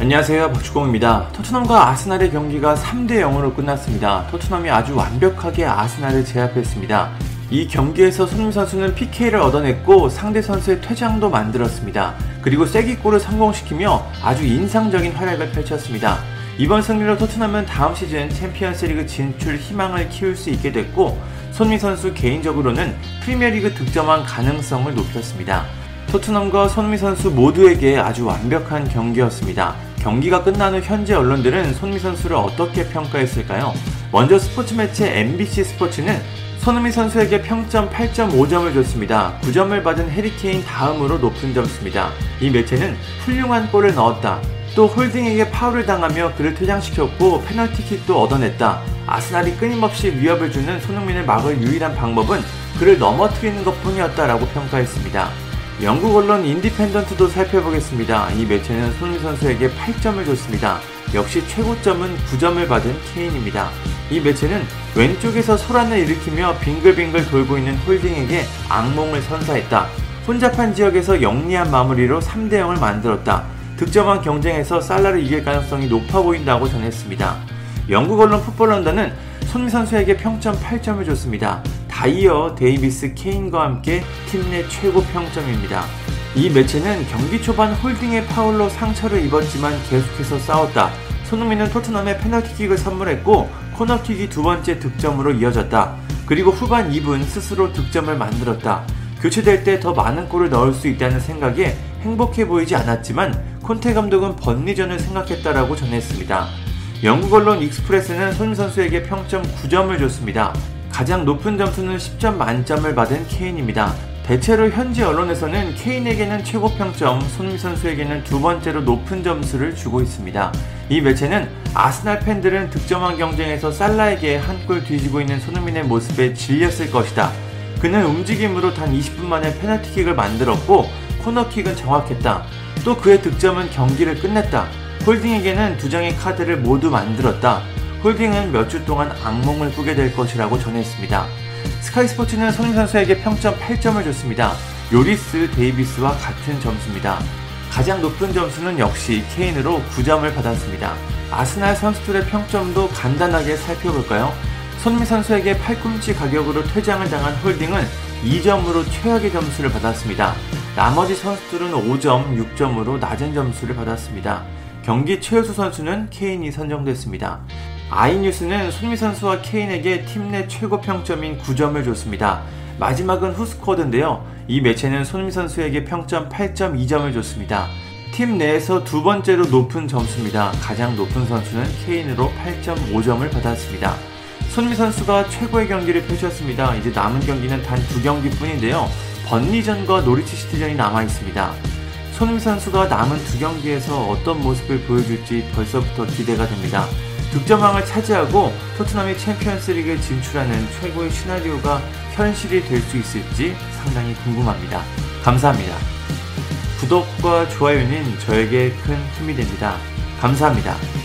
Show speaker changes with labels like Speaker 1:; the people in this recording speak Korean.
Speaker 1: 안녕하세요 박주공입니다. 토트넘과 아스날의 경기가 3대 0으로 끝났습니다. 토트넘이 아주 완벽하게 아스날을 제압했습니다. 이 경기에서 손흥민 선수는 PK를 얻어냈고 상대 선수의 퇴장도 만들었습니다. 그리고 쐐기골을 성공시키며 아주 인상적인 활약을 펼쳤습니다. 이번 승리로 토트넘은 다음 시즌 챔피언스리그 진출 희망을 키울 수 있게 됐고 손흥민 선수 개인적으로는 프리미어리그 득점왕 가능성을 높였습니다. 토트넘과 손흥민 선수 모두에게 아주 완벽한 경기였습니다. 경기가 끝난 후 현재 언론들은 손흥민 선수를 어떻게 평가했을까요? 먼저 스포츠 매체 MBC 스포츠는 손흥민 선수에게 평점 8.5점을 줬습니다. 9점을 받은 해리케인 다음으로 높은 점수입니다. 이 매체는 훌륭한 골을 넣었다. 또 홀딩에게 파울을 당하며 그를 퇴장시켰고 페널티킥도 얻어냈다. 아스날이 끊임없이 위협을 주는 손흥민을 막을 유일한 방법은 그를 넘어뜨리는 것 뿐이었다라고 평가했습니다. 영국 언론 인디펜던트도 살펴보겠습니다. 이 매체는 손흥민 선수에게 8점을 줬습니다. 역시 최고점은 9점을 받은 케인입니다. 이 매체는 왼쪽에서 소란을 일으키며 빙글빙글 돌고 있는 홀딩에게 악몽을 선사했다. 혼잡한 지역에서 영리한 마무리로 3대 0을 만들었다. 득점왕 경쟁에서 살라를 이길 가능성이 높아 보인다고 전했습니다. 영국 언론 풋볼런던은 손흥민 선수에게 평점 8점을 줬습니다. 다이어 데이비스 케인과 함께 팀 내 최고 평점입니다. 이 매체는 경기 초반 홀딩의 파울로 상처를 입었지만 계속해서 싸웠다. 손흥민은 토트넘에 페널티킥을 선물했고 코너킥이 두 번째 득점으로 이어졌다. 그리고 후반 2분 스스로 득점을 만들었다. 교체될 때 더 많은 골을 넣을 수 있다는 생각에 행복해 보이지 않았지만 콘테 감독은 번리전을 생각했다라고 전했습니다. 영국 언론 익스프레스는 손 선수에게 평점 9점을 줬습니다. 가장 높은 점수는 10점 만점을 받은 케인입니다. 대체로 현지 언론에서는 케인에게는 최고 평점, 손흥민 선수에게는 두 번째로 높은 점수를 주고 있습니다. 이 매체는 아스날 팬들은 득점왕 경쟁에서 살라에게 한 골 뒤지고 있는 손흥민의 모습에 질렸을 것이다. 그는 움직임으로 단 20분 만에 페널티킥을 만들었고 코너킥은 정확했다. 또 그의 득점은 경기를 끝냈다. 홀딩에게는 두 장의 카드를 모두 만들었다. 홀딩은 몇 주 동안 악몽을 꾸게 될 것이라고 전했습니다. 스카이 스포츠는 손흥민 선수에게 평점 8점을 줬습니다. 요리스 데이비스와 같은 점수입니다. 가장 높은 점수는 역시 케인으로 9점을 받았습니다. 아스날 선수들의 평점도 간단하게 살펴볼까요? 손흥민 선수에게 팔꿈치 가격으로 퇴장을 당한 홀딩은 2점으로 최악의 점수를 받았습니다. 나머지 선수들은 5점, 6점으로 낮은 점수를 받았습니다. 경기 최우수 선수는 케인이 선정됐습니다. 아이뉴스는 손미 선수와 케인에게 팀 내 최고 평점인 9점을 줬습니다. 마지막은 후스코드인데요. 이 매체는 손미 선수에게 평점 8.2점을 줬습니다. 팀 내에서 두 번째로 높은 점수입니다. 가장 높은 선수는 케인으로 8.5점을 받았습니다. 손미 선수가 최고의 경기를 펼쳤습니다. 이제 남은 경기는 단 두 경기뿐인데요. 번리전과 노리치 시티전이 남아 있습니다. 손미 선수가 남은 두 경기에서 어떤 모습을 보여줄지 벌써부터 기대가 됩니다. 득점왕을 차지하고 토트넘이 챔피언스리그에 진출하는 최고의 시나리오가 현실이 될 수 있을지 상당히 궁금합니다. 감사합니다. 구독과 좋아요는 저에게 큰 힘이 됩니다. 감사합니다.